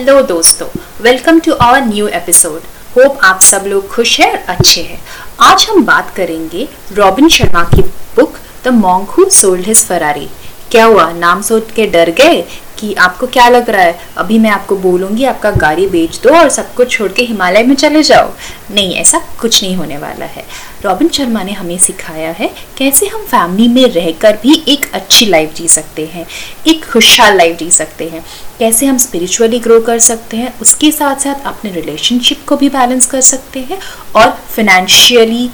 Hello दोस्तों welcome to our new episode hope आप सब लोग खुश हैं और अच्छे हैं। आज हम बात करेंगे रॉबिन शर्मा की book the monk who sold his Ferrari क्या हुआ? नाम सोच के डर गए? कि आपको क्या लग रहा है? अभी मैं आपको बोलूँगी, आपका गाड़ी बेच दो और सब कुछ छोड़ के हिमालय में चले जाओ। नहीं, ऐसा कुछ नहीं होने वाला है। रॉबिन शर्मा ने हमें सिखाया है कैसे हम फैमिली में रहकर भी एक अच्छी लाइफ जी सकते हैं, एक खुशहाल लाइफ जी सकते हैं। कैसे हम स्पिरिचुअली ग्रो कर सकते हैं, उसके साथ साथ अपने रिलेशनशिप को भी बैलेंस कर सकते हैं और फिनेंशियली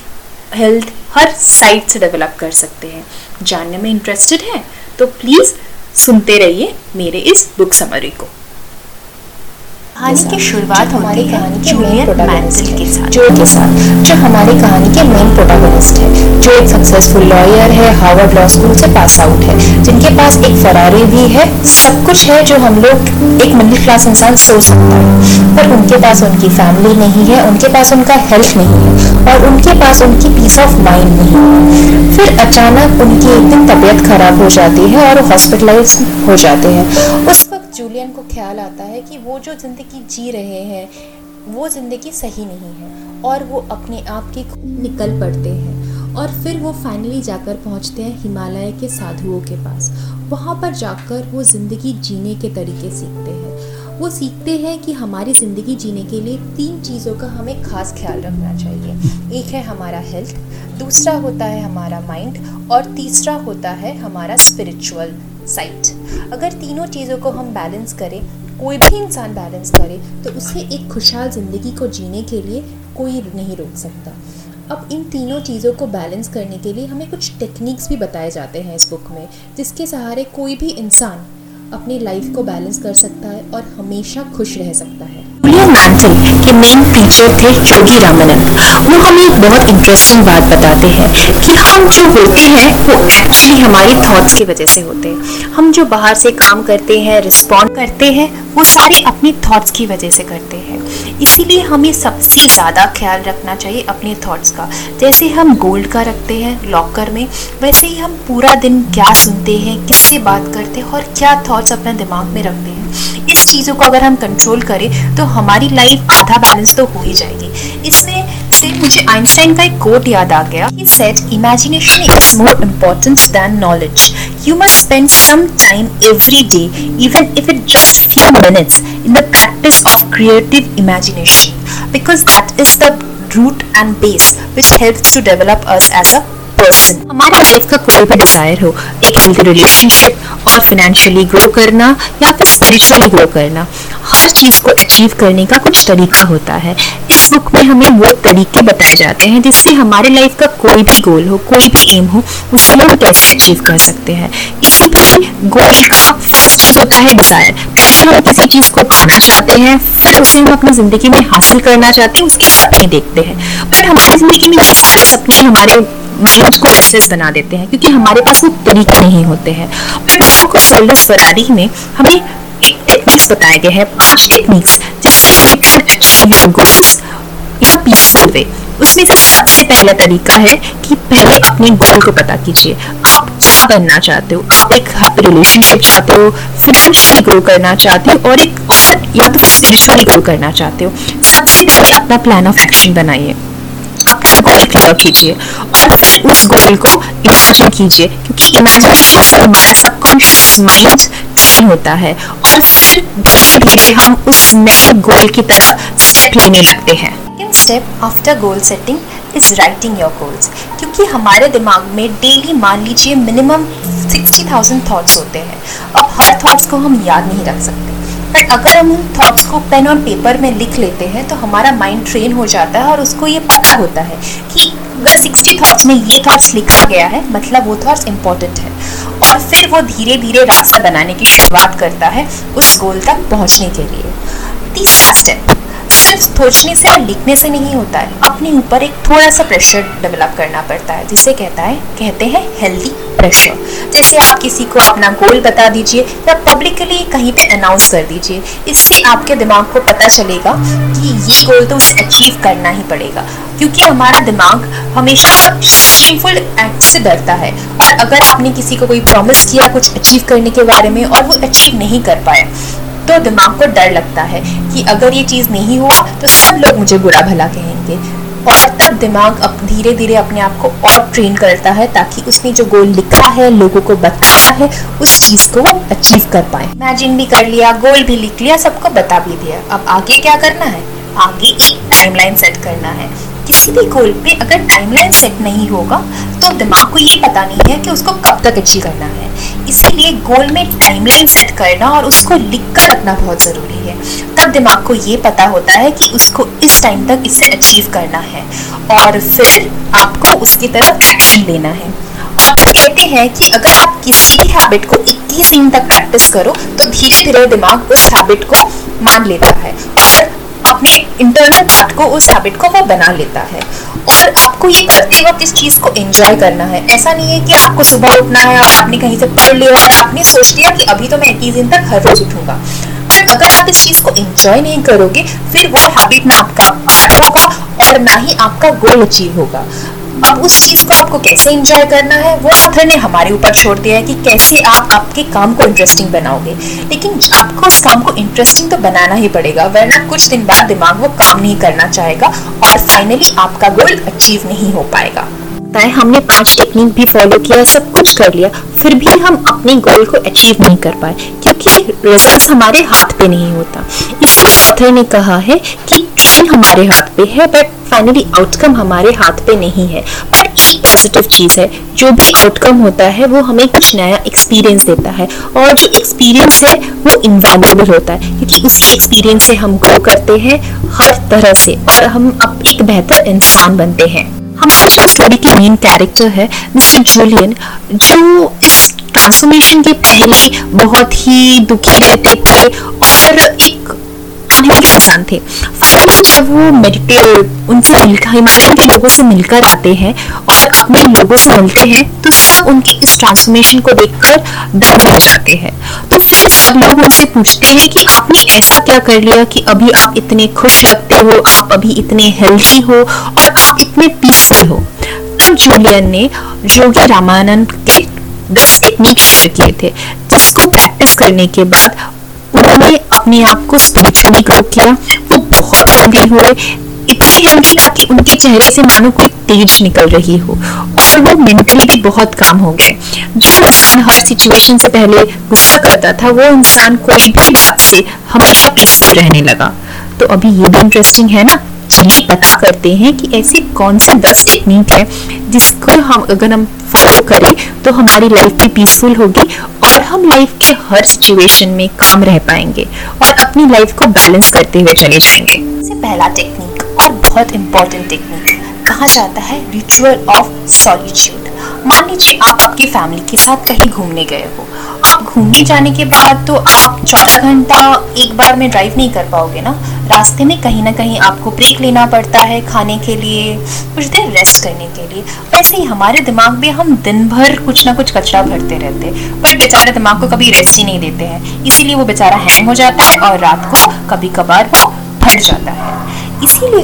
हेल्थ हर साइड से डेवलप कर सकते हैं। जानने में इंटरेस्टेड हैं? तो प्लीज़ सुनते रहिए मेरे इस बुक समरी को। कहानी की शुरुआत हमारी कहानी जूलियन मैंटल के साथ। जो के साथ जो हमारी कहानी के मेन प्रोटोगोनिस्ट है। जो एक सक्सेसफुल लॉयर है हार्वर्ड लॉ स्कूल से पास आउट है। जिनके पास एक फरारी भी है। सब कुछ है जो हम लोग एक मिडिल क्लास इंसान सोच सकता है। पर उनके पास उनकी फैमिली नहीं है, उनके पास उनका हेल्थ नहीं है और उनके पास उनकी पीस ऑफ़ माइंड नहीं है। फिर अचानक उनकी एक दिन तबीयत खराब हो जाती है और हॉस्पिटलाइज हो जाते हैं। उस वक्त जूलियन को ख्याल आता है कि वो जो ज़िंदगी जी रहे हैं, वो ज़िंदगी सही नहीं है और वो अपने आप के निकल पड़ते हैं और फिर वो फाइनली जाकर पहुँचते हैं हिमालय के साधुओं के पास। वहाँ पर जाकर वो ज़िंदगी जीने के तरीके सीखते हैं। वो सीखते हैं कि हमारी ज़िंदगी जीने के लिए तीन चीज़ों का हमें खास ख्याल रखना चाहिए। एक है हमारा हेल्थ दूसरा होता है हमारा माइंड और तीसरा होता है हमारा स्पिरिचुअल साइट अगर तीनों चीज़ों को हम बैलेंस करें, कोई भी इंसान बैलेंस करे तो उसे एक खुशहाल ज़िंदगी को जीने के लिए कोई नहीं रोक सकता। अब इन तीनों चीज़ों को बैलेंस करने के लिए हमें कुछ टेक्निक्स भी बताए जाते हैं इस बुक में, जिसके सहारे कोई भी इंसान अपनी लाइफ को बैलेंस कर सकता है और हमेशा खुश रह सकता है। मैंटल के मेन टीचर थे जोगी रामानंद वो हमें एक बहुत इंटरेस्टिंग बात बताते हैं कि हम जो होते हैं, वो एक्चुअली हमारी थॉट्स की वजह से होते हैं। हम जो बाहर से काम करते हैं रिस्पॉन्ड करते हैं, वो सारे अपने थॉट्स की वजह से करते हैं। इसीलिए हमें सबसे ज़्यादा ख्याल रखना चाहिए अपने थॉट्स का। जैसे हम गोल्ड का रखते हैं लॉकर में, वैसे ही हम पूरा दिन क्या सुनते हैं, किससे बात करते हैं और क्या थॉट्स अपने दिमाग में रखते हैं। चीज़ों को अगर हम कंट्रोल करें तो हमारी लाइफ आधा बैलेंस तो हो ही जाएगी। इसमें से मुझे आइंस्टाइन का एक कोट याद आ गया। He said imagination is more important than knowledge you must spend some time every day even if it just few minutes in the practice of creative imagination because that is the root and base which helps to develop us as a person हमारे life का कोई भी desire हो, एक healthy relationship और financially grow करना या फिर स्पिरिचुअली ग्रो करना, हर चीज़ को अचीव करने का कुछ तरीका होता है। इस बुक में हमें वो तरीके बताए जाते हैं जिससे हमारे लाइफ का कोई भी गोल हो, कोई भी एम हो उसे हम कैसे अचीव कर सकते हैं। किसी भी गोल का फ़र्स्ट चीज़ होता है डिज़ायर हम किसी चीज़ को पाना चाहते हैं, फिर उसे हम अपनी ज़िंदगी में हासिल करना चाहते हैं, उसके सपने देखते हैं। बट हमारी ज़िंदगी में ये सारे सपने हमारे माइंड को रेस्टलेस बना देते हैं, क्योंकि हमारे पास वो तरीके नहीं होते हैं। बट को सोल्डस फरारी में हमें एक टेक्निक्स बताए गए हैं, पाँच टेक्निक्स जिससे you can achieve your goals in a peaceful way उसमें से सबसे पहला तरीका है कि पहले अपने गोल को पता कीजिए। बनना चाहते हो? आप एक हैप्पी रिलेशनशिप चाहते हो फिनेंशियली ग्रो करना चाहते हो और एक और या तो स्पिरिचुअली ग्रो करना चाहते हो। सबसे पहले अपना प्लान ऑफ़ एक्शन बनाइए। अपना गोल क्लियर कीजिए और फिर उस गोल को इमेजिन कीजिए, क्योंकि इमेजिनेशन से हमारा सबकॉन्शियस माइंड ट्रेन होता है और फिर धीरे धीरे हम उस नए गोल की तरफ़ स्टेप लेने लगते हैं। Step after goal setting is writing your goals क्योंकि हमारे दिमाग में डेली मान लीजिए मिनिमम सिक्सटी थाउज़ेंड थाट्स होते हैं। अब हर थाट्स को हम याद नहीं रख सकते। बट अगर हम उन थाट्स को पेन और पेपर में लिख लेते हैं तो हमारा माइंड ट्रेन हो जाता है और उसको ये पता होता है कि अगर 60 थॉट्स में ये थाट्स लिखा गया है मतलब वो थाट्स इंपॉर्टेंट है। और फिर वो धीरे धीरे रास्ता बनाने की शुरुआत करता है उस गोल तक पहुँचने के लिए। तीसरा स्टेप सिर्फ़ सोचने से और लिखने से नहीं होता है। अपने ऊपर एक थोड़ा सा प्रेशर डेवलप करना पड़ता है, जिसे कहता है, कहते हैं हेल्दी प्रेशर जैसे आप किसी को अपना गोल बता दीजिए या पब्लिकली कहीं पे अनाउंस कर दीजिए, इससे आपके दिमाग को पता चलेगा कि ये गोल तो उसे अचीव करना ही पड़ेगा। क्योंकि हमारा दिमाग हमेशा शेमफुल एक्ट से डरता है। और अगर आपने किसी को कोई प्रॉमिस किया कुछ अचीव करने के बारे में और वो अचीव नहीं कर पाए तो दिमाग को डर लगता है कि अगर ये चीज़ नहीं हुआ तो सब लोग मुझे बुरा भला कहेंगे। और तब दिमाग अब धीरे धीरे अपने आप को और ट्रेन करता है ताकि उसने जो गोल लिखा है, लोगों को बताया है, उस चीज़ को वो अचीव कर पाए। इमेजिन भी कर लिया गोल भी लिख लिया, सबको बता भी दिया। अब आगे क्या करना है? आगे एक टाइमलाइन सेट करना है। किसी भी गोल पे अगर टाइमलाइन सेट नहीं होगा तो दिमाग को ये पता नहीं है कि उसको कब तक अचीव करना है। इसीलिए गोल में टाइमलाइन सेट करना और उसको लिख कर रखना बहुत ज़रूरी है। तब दिमाग को ये पता होता है कि उसको इस टाइम तक इसे अचीव करना है और फिर आपको उसकी तरफ़ एक्शन लेना है। और कहते हैं कि अगर आप किसी भी हैबिट को 21 दिन तक प्रैक्टिस करो तो धीरे धीरे दिमाग उस हैबिट को मान लेता है। और अपने इंटरनल पार्ट को, उस हैबिट को वो बना लेता है। और आपको ये करते वक्त इस चीज़ को एंजॉय करना है। ऐसा नहीं है कि आपको सुबह उठना है और आपने कहीं से पढ़ लिया और आपने सोच लिया कि अभी तो मैं इक्कीस दिन तक हर रोज उठूँगा। पर अगर आप इस चीज़ को एंजॉय नहीं करोगे, फिर वो हैबिट ना आपका पार्ट होगा और ना ही आपका गोल अचीव होगा। अब उस चीज़ को आपको कैसे एंजॉय करना है, वो ऑथर ने हमारे ऊपर छोड़ दिया है कि कैसे आप आपके काम को इंटरेस्टिंग बनाओगे। लेकिन आपको उस काम को इंटरेस्टिंग तो बनाना ही पड़ेगा, वरना कुछ दिन बाद दिमाग वो काम नहीं करना चाहेगा और फाइनली आपका गोल अचीव नहीं हो पाएगा। हमने पाँच टेक्निक भी फॉलो किया, सब कुछ कर लिया, फिर भी हम अपने गोल को अचीव नहीं कर पाए, क्योंकि रिज़ल्ट हमारे हाथ पे नहीं होता। इसलिए ऑथर ने कहा है कि ट्रेन हमारे हाथ पे है बट फाइनली आउटकम हमारे हाथ पे नहीं है। पर एक पॉजिटिव चीज़ है, जो भी आउटकम होता है, वो हमें कुछ नया एक्सपीरियंस देता है। और जो एक्सपीरियंस है, वो इनवैल्यूएबल होता है, क्योंकि उसी एक्सपीरियंस से हम ग्रो करते हैं, हर तरह से, और हम अब एक बेहतर इंसान बनते हैं। हमारी जो स्टोरी के मेन कैरेक्टर है मिस्टर जूलियन जो इस ट्रांसफॉर्मेशन के पहले बहुत ही दुखी रहते थे, और एक अनहेल्दी इंसान थे। फाइनली जब वो मेडिटेट उनसे मिलकर हिमालय के लोगों से मिलकर आते हैं और अपने लोगों से मिलते हैं तो सब उनकी इस ट्रांसफॉर्मेशन को देखकर दंग रह जाते हैं। तो फिर सब लोग उनसे पूछते हैं कि आपने ऐसा क्या कर लिया कि अभी आप इतने खुश लगते हो, आप अभी इतने हेल्थी हो और आप इतने पीसफुल हो? तब जूलियन ने योगी रामानंद के दस टेक्निक शेयर किए थे, जिसको प्रैक्टिस करने के बाद उन्होंने अपने आप को स्पिरिचुअली ग्रो किया। वो बहुत हेल्दी हुए। इतनी हेल्दी ताकि उनके चेहरे से मानो कोई तेज निकल रही हो। और वो मेंटली भी बहुत काम हो गए। जो इंसान हर सिचुएशन से पहले गुस्सा करता था, वो इंसान कोई भी बात से हमेशा पीसफुल रहने लगा। तो अभी ये भी इंटरेस्टिंग है ना? चलिए पता करते हैं कि ऐसी कौन सी दस टेक्निक है जिसको हम अगर हम फॉलो करें तो हमारी लाइफ भी पीसफुल होगी और हम लाइफ के हर सिचुएशन में काम रह पाएँगे और अपनी लाइफ को बैलेंस करते हुए चले जाएँगे। सबसे पहला टेक्निक और बहुत इंपॉर्टेंट टेक्निक कहा जाता है रिचुअल ऑफ़ सॉलिट्यूड मान लीजिए आप आपकी फैमिली के साथ कहीं घूमने गए हो। आप घूमने जाने के बाद तो आप चौदह घंटा एक बार में ड्राइव नहीं कर पाओगे ना? रास्ते में कहीं ना कहीं आपको ब्रेक लेना पड़ता है खाने के लिए, कुछ देर रेस्ट करने के लिए। वैसे ही हमारे दिमाग में हम दिन भर कुछ ना कुछ कचरा भरते रहते हैं, पर बेचारे दिमाग को कभी रेस्ट ही नहीं देते हैं। इसीलिए वो बेचारा हैंग हो जाता है और रात को कभी कभार वो फट जाता है। इसीलिए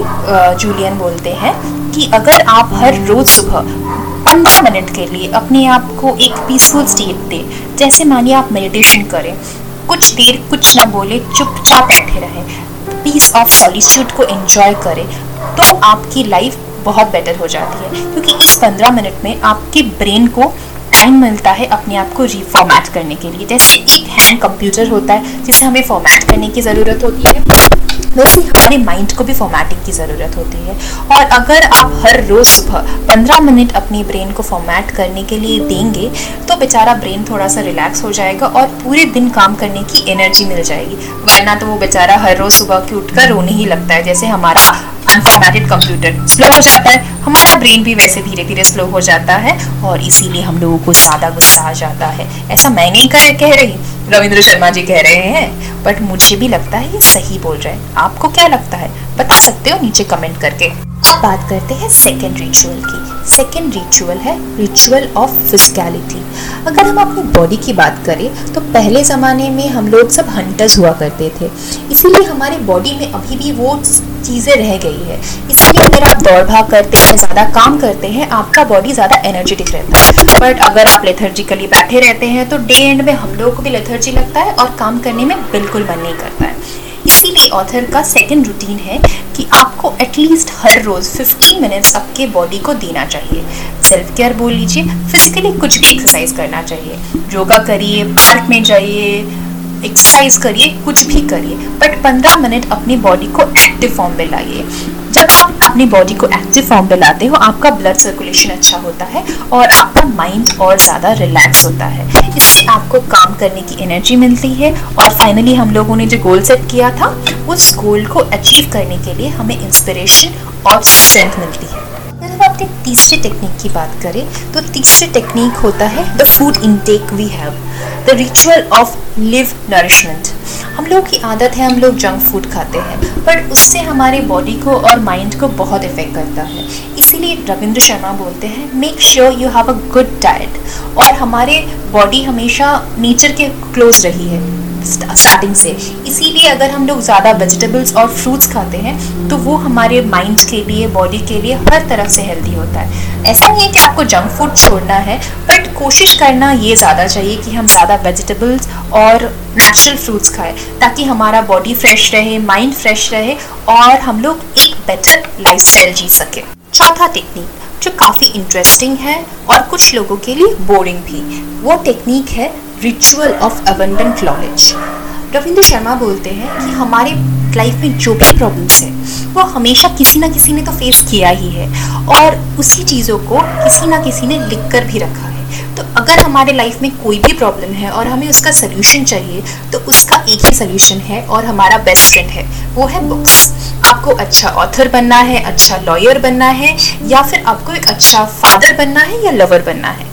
जूलियन बोलते हैं कि अगर आप हर रोज सुबह पंद्रह मिनट के लिए अपने आप को एक पीसफुल स्टेट दे, जैसे मानिए आप मेडिटेशन करें। कुछ देर कुछ ना बोले, चुपचाप बैठे रहे। पीस ऑफ़ सॉलिट्यूड को एंजॉय करें तो आपकी लाइफ बहुत बेटर हो जाती है। क्योंकि इस पंद्रह मिनट में आपके ब्रेन को टाइम मिलता है अपने आप को रिफॉर्मेट करने के लिए। जैसे एक हैंड कंप्यूटर होता है, जिसे हमें फॉर्मेट करने की ज़रूरत होती है। वैसे हमारे माइंड को भी फॉर्मेटिंग की ज़रूरत होती है। और अगर आप हर रोज़ सुबह 15 मिनट अपनी ब्रेन को फॉर्मेट करने के लिए देंगे तो बेचारा ब्रेन थोड़ा सा रिलैक्स हो जाएगा और पूरे दिन काम करने की एनर्जी मिल जाएगी। वरना तो वो बेचारा हर रोज़ सुबह के उठकर रोने ही लगता है, जैसे हमारा अनफॉर्मेटेड कंप्यूटर स्लो हो जाता है ब्रेन भी वैसे धीरे धीरे स्लो हो जाता है और इसीलिए हम लोगों को ज़्यादा गुस्सा आ जाता है। ऐसा मैं नहीं कर कह रही, रविंद्र शर्मा जी कह रहे हैं बट मुझे भी लगता है ये सही बोल रहे हैं। आपको क्या लगता है? बता सकते हो नीचे कमेंट करके। अब बात करते हैं सेकेंड रिचुअल की। सेकेंड रिचुअल है रिचुअल ऑफ़ फिजिकलिटी अगर हम अपनी बॉडी की बात करें तो पहले ज़माने में हम लोग सब हंटर्स हुआ करते थे। इसीलिए हमारे बॉडी में अभी भी वो चीज़ें रह गई है। इसलिए अगर आप दौड़ भाग करते हैं, ज़्यादा काम करते हैं, आपका बॉडी ज़्यादा एनर्जेटिक रहता है। बट अगर आप लेथर्जिकली बैठे रहते हैं तो डे एंड में हम लोगों को भी लेथर्जी लगता है और काम करने में बिल्कुल मन नहीं करता है। इसीलिए ऑथर का सेकेंड रूटीन है कि आपको एटलीस्ट हर रोज 15 मिनट्स आपके बॉडी को देना चाहिए। सेल्फ केयर बोल लीजिए फिजिकली कुछ भी एक्सरसाइज करना चाहिए। योगा करिए पार्क में जाइए एक्सरसाइज करिए, कुछ भी करिए। बट 15 मिनट अपनी बॉडी को एक्टिव फॉर्म में लाइए। जब आप अपनी बॉडी को एक्टिव फॉर्म में लाते हो, आपका ब्लड सर्कुलेशन अच्छा होता है और आपका माइंड और ज़्यादा रिलैक्स होता है। इससे आपको काम करने की एनर्जी मिलती है और फाइनली हम लोगों ने जो गोल सेट किया था, उस गोल को अचीव करने के लिए हमें इंस्पिरेशन और स्ट्रेंथ मिलती है। हम अपनी तीसरी टेक्निक की बात करें तो तीसरी टेक्निक होता है the food intake we have the ritual of live nourishment हम लोग की आदत है, हम लोग जंक फ़ूड खाते हैं, पर उससे हमारे बॉडी को और माइंड को बहुत इफ़ेक्ट करता है। इसीलिए रविंद्र शर्मा बोलते हैं make sure you have a good diet और हमारे बॉडी हमेशा नेचर के क्लोज रही है। स्टार्टिंग से। इसीलिए अगर हम लोग ज़्यादा वेजिटेबल्स और फ्रूट्स खाते हैं तो वो हमारे माइंड के लिए बॉडी के लिए हर तरफ़ से हेल्दी होता है। ऐसा नहीं है कि आपको जंक फ़ूड छोड़ना है बट कोशिश करना ये ज़्यादा चाहिए कि हम ज़्यादा वेजिटेबल्स और नेचुरल फ्रूट्स खाएँ, ताकि हमारा बॉडी फ्रेश रहे माइंड फ्रेश रहे, और हम लोग एक बेटर लाइफ जी सकें। चौथा टेक्निक जो काफ़ी इंटरेस्टिंग है और कुछ लोगों के लिए बोरिंग भी, वो टेक्निक है ritual of abundant knowledge Ravindra Sharma बोलते हैं कि हमारे लाइफ में जो भी प्रॉब्लम्स है, वो हमेशा किसी ना किसी ने तो फेस किया ही है और उसी चीज़ों को किसी ना किसी ने लिख कर भी रखा है। तो अगर हमारे लाइफ में कोई भी प्रॉब्लम है और हमें उसका सोल्यूशन चाहिए तो उसका एक ही सोल्यूशन है और हमारा बेस्ट फ्रेंड है, वो है बुक्स आपको अच्छा ऑथर बनना है अच्छा लॉयर बनना है, या फिर आपको एक अच्छा फादर बनना है या लवर बनना है।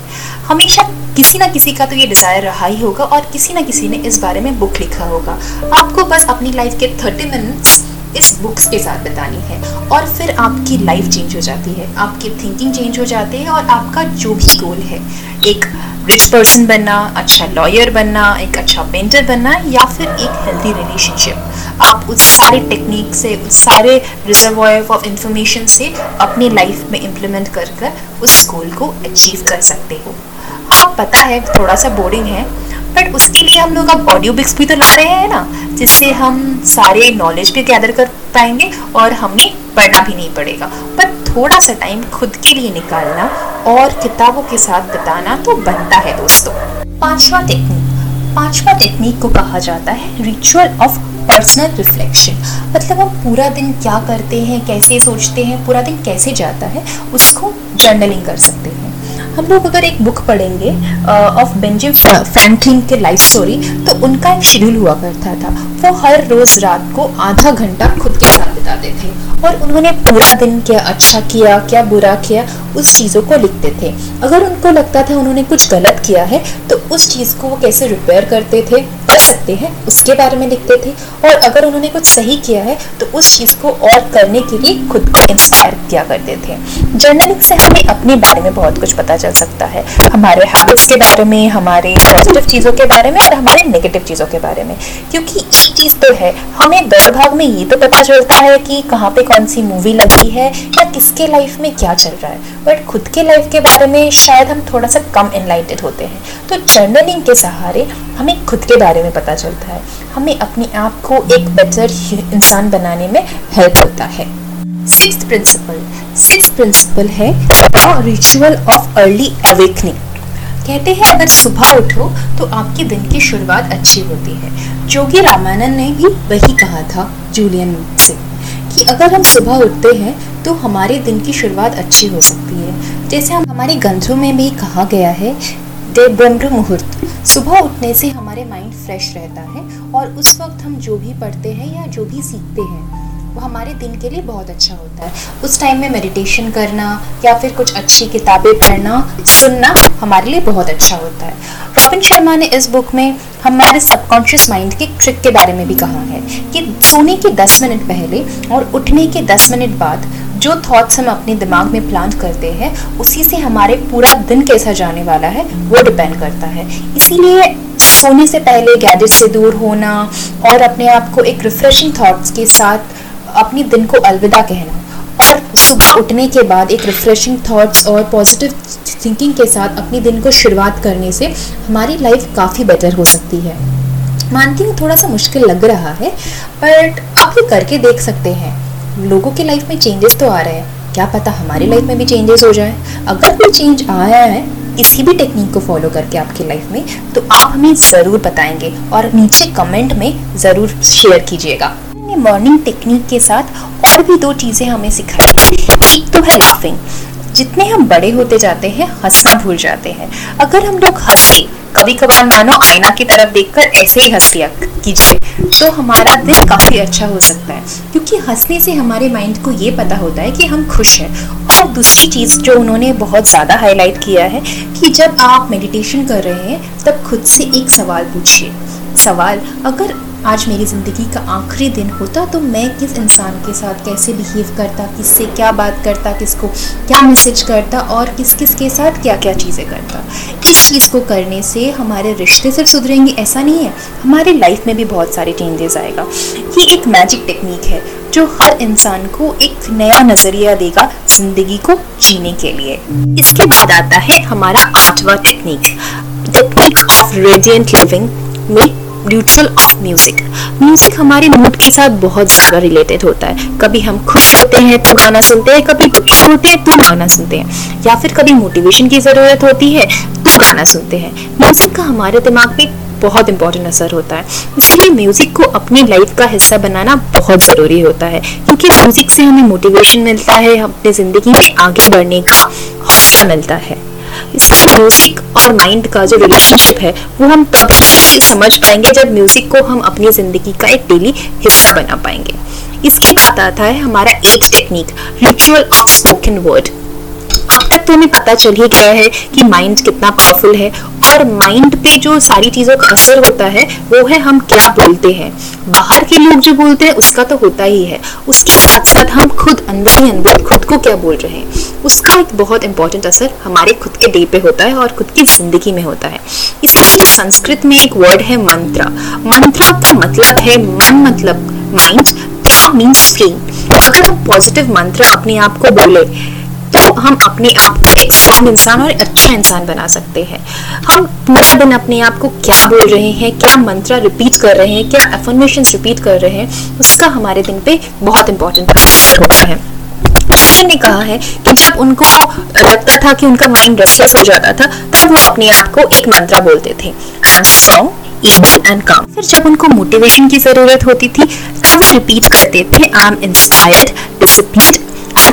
हमेशा किसी ना किसी का तो ये डिज़ायर रहा ही होगा और किसी ना किसी ने इस बारे में बुक लिखा होगा। आपको बस अपनी लाइफ के थर्टी मिनट्स इस बुक्स के साथ बतानी है और फिर आपकी लाइफ चेंज हो जाती है। आपकी थिंकिंग चेंज हो जाती है और आपका जो भी गोल है, एक रिच पर्सन बनना अच्छा लॉयर बनना, एक अच्छा पेंटर बनना या फिर एक हेल्दी रिलेशनशिप आप उस सारे टेक्निक से, उस सारे रिजर्वॉयर ऑफ़ इंफॉर्मेशन से अपनी लाइफ में इम्प्लीमेंट कर कर उस गोल को अचीव कर सकते हो। हाँ पता है, थोड़ा सा बोरिंग है बट उसके लिए हम लोग अब ऑडियो बुक्स भी तो ला रहे हैं ना, जिससे हम सारे नॉलेज भी गैदर कर पाएँगे और हमें पढ़ना भी नहीं पड़ेगा। पर थोड़ा सा टाइम खुद के लिए निकालना और किताबों के साथ बिताना तो बनता है दोस्तों। पांचवा टेक्निक पांचवा टेक्निक को कहा जाता है रिचुअल ऑफ़ पर्सनल रिफ्लेक्शन मतलब हम पूरा दिन क्या करते हैं, कैसे सोचते हैं, पूरा दिन कैसे जाता है, उसको जर्नलिंग कर सकते हैं। हम लोग अगर एक बुक पढ़ेंगे ऑफ़ बेंजिन फ्रैंकलिन के लाइफ स्टोरी तो उनका एक शेड्यूल हुआ करता था। वो हर रोज रात को आधा घंटा खुद के साथ बिताते थे और उन्होंने पूरा दिन क्या अच्छा किया, क्या बुरा किया, उस चीज़ों को लिखते थे। अगर उनको लगता था उन्होंने कुछ गलत किया है तो उस चीज़ को वो कैसे रिपेयर करते थे, कर सकते हैं, उसके बारे में लिखते थे। और अगर उन्होंने कुछ सही किया है तो उस चीज़ को और करने के लिए खुद को इंस्पायर किया करते थे। जर्नलिंग से हमें अपने बारे में बहुत कुछ पता चल सकता है। हमारे हैबिट्स के बारे में, हमारे पॉजिटिव चीज़ों के बारे में और हमारे नेगेटिव चीज़ों के बारे में। क्योंकि एक चीज़ तो है। हमें दौड़ भाग में ये तो पता चलता है कि कहाँ पे कौन सी मूवी लगी है या किसके लाइफ में क्या चल रहा है। बट खुद के लाइफ के बारे में शायद हम थोड़ा सा कम इनलाइटेड होते हैं। तो जर्नलिंग के सहारे हमें खुद के बारे में पता चलता है। हमें अपने आप को एक बेटर इंसान बनाने में हेल्प होता है। सिक्स प्रिंसिपल सिक्स प्रिंसिपल है रिचुअल ऑफ़ अर्ली अवेकनिंग कहते हैं, अगर सुबह उठो तो आपके दिन की शुरुआत अच्छी होती है। जोगी रामानंद ने भी वही कहा था, जूलियन से, कि अगर हम सुबह उठते हैं तो हमारे दिन की शुरुआत अच्छी हो सकती है। जैसे हम हमारे ग्रंथों में भी कहा गया है, दे ब्रह्म मुहूर्त। सुबह उठने से हमारे माइंड फ्रेश रहता है, और उस वक्त हम जो भी पढ़ते हैं या जो भी सीखते हैं वो हमारे दिन के लिए बहुत अच्छा होता है। उस टाइम में मेडिटेशन करना या फिर कुछ अच्छी किताबें पढ़ना, सुनना हमारे लिए बहुत अच्छा होता है। रॉबिन शर्मा ने इस बुक में हमारे सबकॉन्शियस माइंड के ट्रिक के बारे में भी कहा है कि सोने के 10 मिनट पहले और उठने के 10 मिनट बाद जो थॉट्स हम अपने दिमाग में प्लांट करते हैं, उसी से हमारे पूरा दिन कैसा जाने वाला है, वो डिपेंड करता है। इसीलिए सोने से पहले गैजेट से दूर होना और अपने आप को एक रिफ्रेशिंग थॉट्स के साथ अपने दिन को अलविदा कहना। और सुबह उठने के बाद एक रिफ्रेशिंग थॉट्स और पॉजिटिव थिंकिंग के साथ अपने दिन को शुरुआत करने से हमारी लाइफ काफ़ी बेटर हो सकती है। मानती हूँ थोड़ा सा मुश्किल लग रहा है बट आप ये करके देख सकते हैं। लोगों की लाइफ में चेंजेस तो आ रहे हैं। क्या पता हमारी लाइफ में भी चेंजेस हो जाए। अगर कोई चेंज आया है इसी भी टेक्निक को फॉलो करके आपकी लाइफ में तो आप हमें ज़रूर बताएँगे और नीचे कमेंट में ज़रूर शेयर कीजिएगा। मॉर्निंग टेक्निक के साथ और भी दो चीज़ें हमें सिखाई। एक तो है लाफिंग जितने हम बड़े होते जाते हैं, हंसना भूल जाते हैं। अगर हम लोग हंसे कभी कभार मानो आईना की तरफ़ देखकर ऐसे ही हंस लिया कीजिए तो हमारा दिन काफ़ी अच्छा हो सकता है। क्योंकि हंसने से हमारे माइंड को ये पता होता है कि हम खुश हैं। और दूसरी चीज़ जो उन्होंने बहुत ज़्यादा हाईलाइट किया है कि जब आप मेडिटेशन कर रहे हैं, तब खुद से एक सवाल पूछिए। सवाल, अगर आज मेरी ज़िंदगी का आखिरी दिन होता तो मैं किस इंसान के साथ कैसे बिहेव करता, किससे क्या बात करता, किसको क्या मैसेज करता और किस किस के साथ क्या क्या चीज़ें करता। इस चीज़ को करने से हमारे रिश्ते सिर्फ़ सुधरेंगे, ऐसा नहीं है। हमारे लाइफ में भी बहुत सारे चेंजेस आएगा। ये एक मैजिक टेक्निक है जो हर इंसान को एक नया नज़रिया देगा ज़िंदगी को जीने के लिए। इसके बाद आता है हमारा आठवां technique technique of radiant living में रिचुअल ऑफ़ म्यूज़िक। म्यूज़िक हमारे मूड के साथ बहुत ज़्यादा रिलेटेड होता है। कभी हम खुश होते हैं तो गाना सुनते हैं, कभी दुखी होते हैं तो गाना सुनते हैं। या फिर कभी मोटिवेशन की ज़रूरत होती है तो गाना सुनते हैं। म्यूज़िक का हमारे दिमाग में बहुत इंपॉर्टेंट असर होता है। इसलिए म्यूज़िक को अपनी लाइफ का हिस्सा बनाना बहुत ज़रूरी होता है। क्योंकि म्यूज़िक से हमें मोटिवेशन मिलता है, अपनी ज़िंदगी में आगे बढ़ने का हौसला मिलता है। म्यूज़िक और माइंड का जो रिलेशनशिप है, वो हम तभी समझ पाएँगे जब म्यूज़िक को हम अपनी ज़िंदगी का एक डेली हिस्सा बना पाएँगे। इसके बाद आता है हमारा एक technique ritual of spoken word अब तक तो हमें पता चल ही गया है कि माइंड कितना पावरफुल है और माइंड पे जो सारी चीज़ों का असर होता है, वो है हम क्या बोलते हैं। बाहर के लोग जो बोलते हैं, उसका तो होता ही है। उसके साथ साथ हम खुद अंदर ही अंदर खुद को क्या बोल रहे हैं? उसका एक बहुत इंपॉर्टेंट असर हमारे खुद के डे पे होता है और खुद की ज़िंदगी में होता है। इसीलिए संस्कृत में एक वर्ड है मंत्र मंत्र का मतलब है मन मतलब माइंड मीन्स फ्री अगर हम पॉजिटिव मंत्र अपने आप को बोले हम अपने आप को एक स्ट्रॉन्ग इंसान और अच्छा इंसान बना सकते हैं। हम पूरा दिन अपने आप को क्या बोल रहे हैं, क्या मंत्र रिपीट कर रहे हैं, क्या एफर्मेशन रिपीट कर रहे हैं, उसका हमारे दिन पे बहुत इंपॉर्टेंट असर होता है। ने कहा है कि जब उनको लगता था कि उनका माइंड रेस्टलेस हो जाता था, तब वो अपने आप को एक मंत्र बोलते थे एम स्ट्रॉन्ग एबल एंड काम फिर जब उनको मोटिवेशन की ज़रूरत होती थी, तब वो रिपीट करते थे I am inspired discipline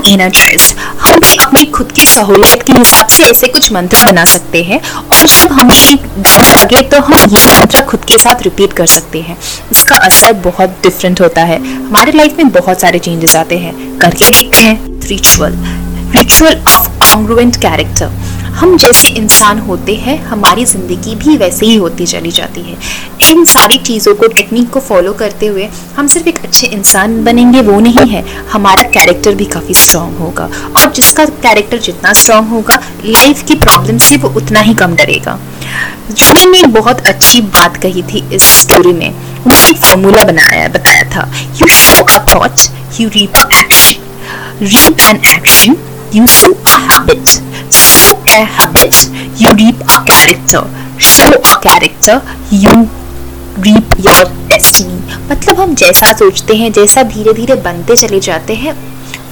energize हम भी अपनी खुद की सहूलियत के हिसाब से ऐसे कुछ मंत्र बना सकते हैं और जब हमें डर लगे तो हम ये मंत्र खुद के साथ रिपीट कर सकते हैं। इसका असर बहुत डिफरेंट होता है। हमारे लाइफ में बहुत सारे चेंजेस आते हैं। करके देखते हैं। Ritual ritual of congruent character हम जैसे इंसान होते हैं, हमारी ज़िंदगी भी वैसे ही होती चली जाती है। इन सारी चीज़ों को टेक्निक को फॉलो करते हुए हम सिर्फ़ एक अच्छे इंसान बनेंगे, वो नहीं है। हमारा कैरेक्टर भी काफ़ी स्ट्रांग होगा और जिसका कैरेक्टर जितना स्ट्रांग होगा लाइफ की प्रॉब्लम से वो उतना ही कम डरेगा। जूलियन ने बहुत अच्छी बात कही थी इस स्टोरी में उन्होंने एक फॉर्मूला बनाया, बताया था। You sow a thought you reap a action reap an action you sow a habit. Sow a habit, you reap a character. Show a character, you reap your destiny. मतलब हम जैसा सोचते हैं जैसा धीरे धीरे बनते चले जाते हैं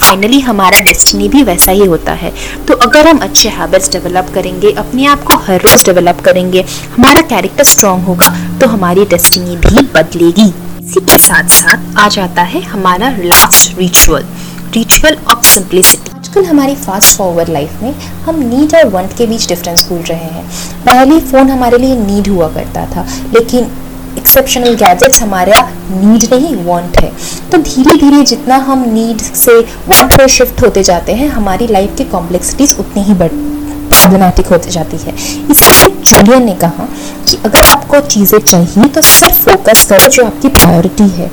फाइनली हमारा डेस्टिनी भी वैसा ही होता है तो अगर हम अच्छे हैबिट्स डेवलप करेंगे अपने आप को हर रोज डेवलप करेंगे हमारा कैरेक्टर स्ट्रांग होगा तो हमारी डेस्टिनी भी बदलेगी इसी के साथ साथ आ जाता है हमारा last ritual ritual of simplicity आजकल हमारी फास्ट फॉरवर्ड लाइफ में हम नीड और वंट के बीच डिफरेंस भूल रहे हैं। पहले फ़ोन हमारे लिए नीड हुआ करता था, लेकिन एक्सेप्शनल गैजेट्स हमारा नीड नहीं वांट है। तो धीरे धीरे जितना हम नीड से वांट पर शिफ्ट होते जाते हैं, हमारी लाइफ की कॉम्प्लेक्सिटीज उतनी ही बढ़ प्रॉब्लमेटिक होती जाती है। इसलिए जूलियन ने कहा कि अगर आपको चीज़ें चाहिए तो सिर्फ़ फोकस करो जो आपकी प्रायोरिटी है।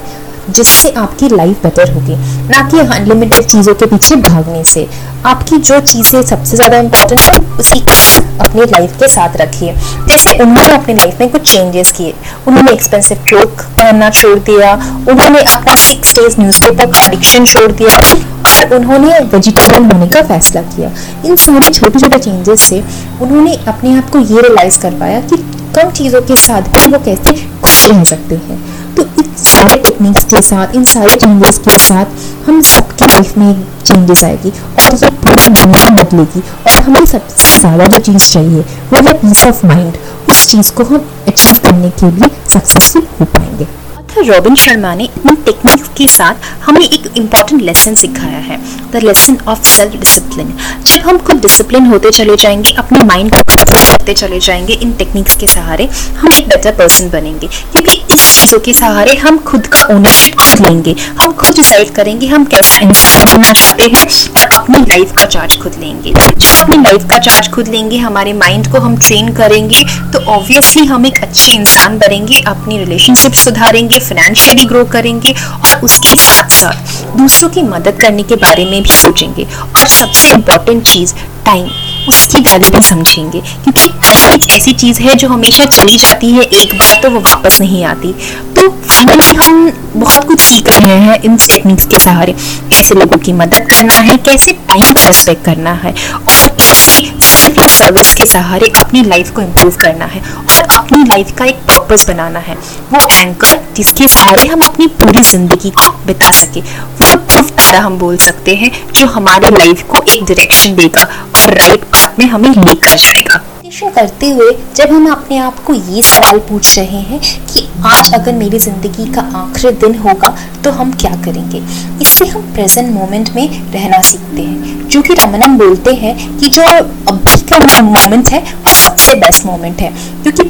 जिससे आपकी लाइफ बेटर होगी। ना कि अनलिमिटेड चीज़ों के पीछे भागने से। आपकी जो चीज़ें सबसे ज़्यादा इंपॉर्टेंट है, उसी को अपनी लाइफ के साथ रखिए। जैसे उन्होंने अपनी लाइफ में कुछ चेंजेस किए। उन्होंने एक्सपेंसिव क्लोथ पहनना छोड़ दिया। उन्होंने अपना सिक्स डेज़ न्यूज़पेपर का एडिक्शन छोड़ दिया। और उन्होंने वेजिटेरियन होने का फैसला किया। इन सारे छोटे छोटे चेंजेस से उन्होंने अपने आप को ये रियलाइज़ कर पाया कि कम चीज़ों के साथ भी वो कैसे खुश रह सकते हैं। तो इन सारे टेक्निक्स के साथ, इन सारे चेंजेस के साथ हम सबकी लाइफ में चेंजेस आएगी और ये पूरी दुनिया बदलेगी और हमें सबसे ज़्यादा जो चीज़ चाहिए, वो है पीस ऑफ़ माइंड उस चीज़ को हम अचीव करने के लिए सक्सेसफुल हो पाएँगे। ऑथर रॉबिन शर्मा ने इन टेक्निक्स के साथ हमें एक इंपॉर्टेंट लेसन सिखाया है the lesson of self discipline जब हम खुद डिसिप्लिन होते चले जाएँगे, अपने माइंड को करते चले जाएँगे, इन टेक्निक्स के सहारे हम एक बेटर पर्सन बनेंगे. क्योंकि इस चीज़ों के सहारे हम खुद का ओनरशिप खुद लेंगे, हम खुद डिसाइड करेंगे हम कैसा इंसान बनना चाहते हैं और अपनी लाइफ का चार्ज खुद लेंगे. जब अपनी लाइफ का चार्ज खुद लेंगे, हमारे माइंड को हम ट्रेन करेंगे तो ऑब्वियसली हम एक अच्छे इंसान बनेंगे, अपनी रिलेशनशिप सुधारेंगे फाइनेंशियली ग्रो करेंगे और उसके साथ साथ दूसरों की मदद करने के बारे में भी सोचेंगे। और सबसे इम्पोर्टेंट चीज़ टाइम उसकी वैल्यू भी समझेंगे। क्योंकि टाइम एक ऐसी चीज़ है जो हमेशा चली जाती है, एक बार तो वो वापस नहीं आती। तो फाइनली हम बहुत कुछ सीख रहे हैं इन टेक्निक्स के सहारे। कैसे लोगों की मदद करना है, कैसे टाइम का रिस्पेक्ट करना है और कैसे सेल्फ सर्विस के सहारे अपनी लाइफ को इम्प्रूव करना है और अपनी लाइफ का एक पर्पस बनाना है। वो एंकर जिसके सहारे हम अपनी पूरी ज़िंदगी को बिता सके। वो ध्रुव तारा हम बोल सकते हैं जो हमारी लाइफ को एक डायरेक्शन देगा और राइट पाथ में हमें लेकर जाएगा। करते हुए जब हम अपने आप को ये सवाल पूछ रहे हैं कि आज अगर मेरी ज़िंदगी का आखिरी दिन होगा तो हम क्या करेंगे? इससे हम प्रेजेंट मोमेंट में रहना सीखते हैं। जो कि रमनम बोलते हैं कि जो अभी का मोमेंट है वो सबसे बेस्ट मोमेंट है। क्योंकि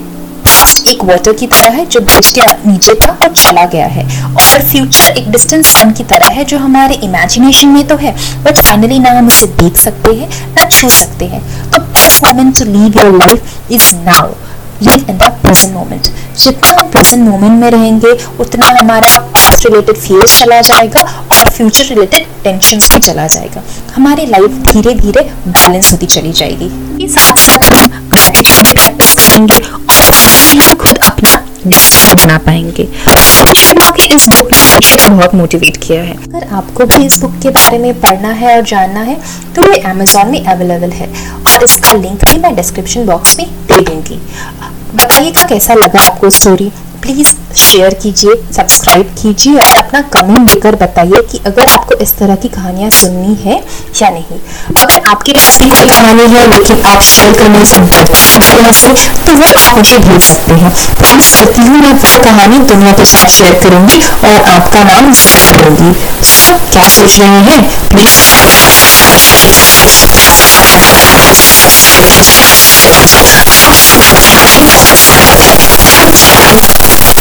पास्ट एक वाटर की तरह है, जो ब्रिज के नीचे था और चला गया है। और फ्यूचर एक डिस्टेंस सन की तरह है, जो हमारे इमेजिनेशन में तो है बट फाइनली ना हम उसे देख सकते हैं, ना छू सकते हैं। तो best moment to live your life is now live in the present moment जितना हम प्रेजेंट मोमेंट में रहेंगे, उतना हमारा पास्ट रिलेटेड फियर्स चला जाएगा और फ्यूचर रिलेटेड टेंशन भी चला जाएगा। हमारी लाइफ धीरे धीरे बैलेंस होती चली जाएगी। साथ साथ हम ग्रेटिट्यूड भी प्रैक्टिस करेंगे और हम खुद अपना डेस्टिनी बना पाएँगे। शर्मा कि इस बुक ने मुझे बहुत मोटिवेट किया है। अगर आपको भी इस बुक के बारे में पढ़ना है और जानना है तो ये अमेजोन में अवेलेबल है और इसका लिंक भी मैं डिस्क्रिप्शन बॉक्स में दे दूँगी। बताइएगा कैसा लगा आपको स्टोरी प्लीज़ शेयर कीजिए सब्सक्राइब कीजिए और अपना कमेंट देकर बताइए कि अगर आपको इस तरह की कहानियाँ सुननी है या नहीं। अगर आपके पास भी कोई कहानी है, लेकिन आप शेयर करने से डरते हैं से तो वो आप मुझे भेज सकते हैं। प्रॉमिस करती हूँ मैं वो कहानी दुनिया के साथ शेयर करूँगी और आपका नाम करूँगी तो क्या सोच रहे हैं? प्लीज़ 이 거.